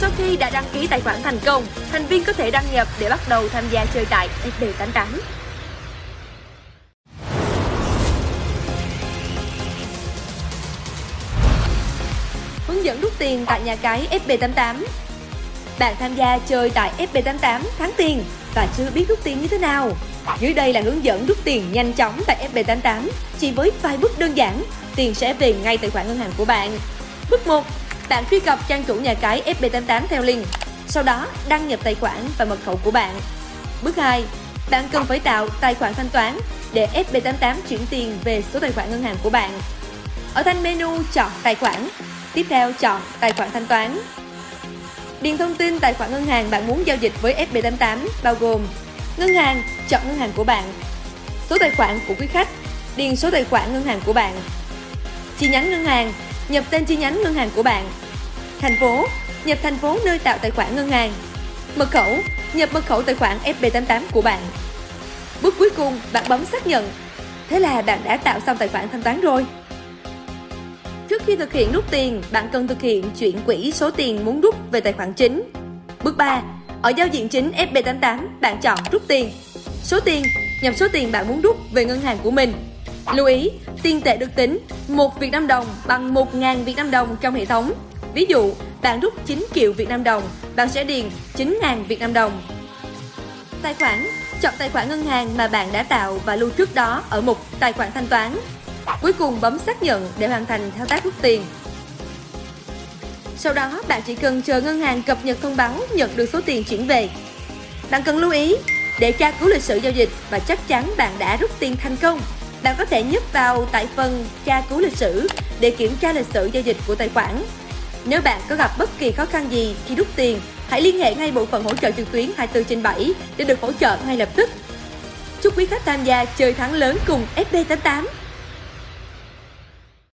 Sau khi đã đăng ký tài khoản thành công, thành viên có thể đăng nhập để bắt đầu tham gia chơi tại FB88. Hướng dẫn rút tiền tại nhà cái FB88 Bạn tham gia chơi tại FB88 thắng tiền và chưa biết rút tiền như thế nào Dưới đây là hướng dẫn rút tiền nhanh chóng tại FB88 Chỉ với vài bước đơn giản, tiền sẽ về ngay tài khoản ngân hàng của bạn Bước 1. Bạn truy cập trang chủ nhà cái FB88 theo link Sau đó đăng nhập tài khoản và mật khẩu của bạn Bước 2. Bạn cần phải tạo tài khoản thanh toán để FB88 chuyển tiền về số tài khoản ngân hàng của bạn. Ở thanh menu chọn tài khoản, tiếp theo chọn tài khoản thanh toán. Điền thông tin tài khoản ngân hàng bạn muốn giao dịch với FB88 bao gồm Ngân hàng, chọn ngân hàng của bạn Số tài khoản của quý khách, điền số tài khoản ngân hàng của bạn Chi nhánh ngân hàng, nhập tên chi nhánh ngân hàng của bạn Thành phố, nhập thành phố nơi tạo tài khoản ngân hàng Mật khẩu, nhập mật khẩu tài khoản FB88 của bạn Bước cuối cùng, bạn bấm xác nhận Thế là bạn đã tạo xong tài khoản thanh toán rồi Trước khi thực hiện rút tiền, bạn cần thực hiện chuyển quỹ số tiền muốn rút về tài khoản chính. Bước 3. Ở giao diện chính FB88, bạn chọn rút tiền. Số tiền, nhập số tiền bạn muốn rút về ngân hàng của mình. Lưu ý, tiền tệ được tính 1 Việt Nam đồng bằng 1.000 Việt Nam đồng trong hệ thống. Ví dụ, bạn rút 9 triệu Việt Nam đồng, bạn sẽ điền 9.000 Việt Nam đồng. Tài khoản, chọn tài khoản ngân hàng mà bạn đã tạo và lưu trước đó ở mục tài khoản thanh toán. Cuối cùng bấm xác nhận để hoàn thành thao tác rút tiền. Sau đó, bạn chỉ cần chờ ngân hàng cập nhật thông báo nhận được số tiền chuyển về. Bạn cần lưu ý, để tra cứu lịch sử giao dịch và chắc chắn bạn đã rút tiền thành công, bạn có thể nhấp vào tại phần tra cứu lịch sử để kiểm tra lịch sử giao dịch của tài khoản. Nếu bạn có gặp bất kỳ khó khăn gì khi rút tiền, hãy liên hệ ngay bộ phận hỗ trợ trực tuyến 24 trên 7 để được hỗ trợ ngay lập tức. Chúc quý khách tham gia chơi thắng lớn cùng FB88.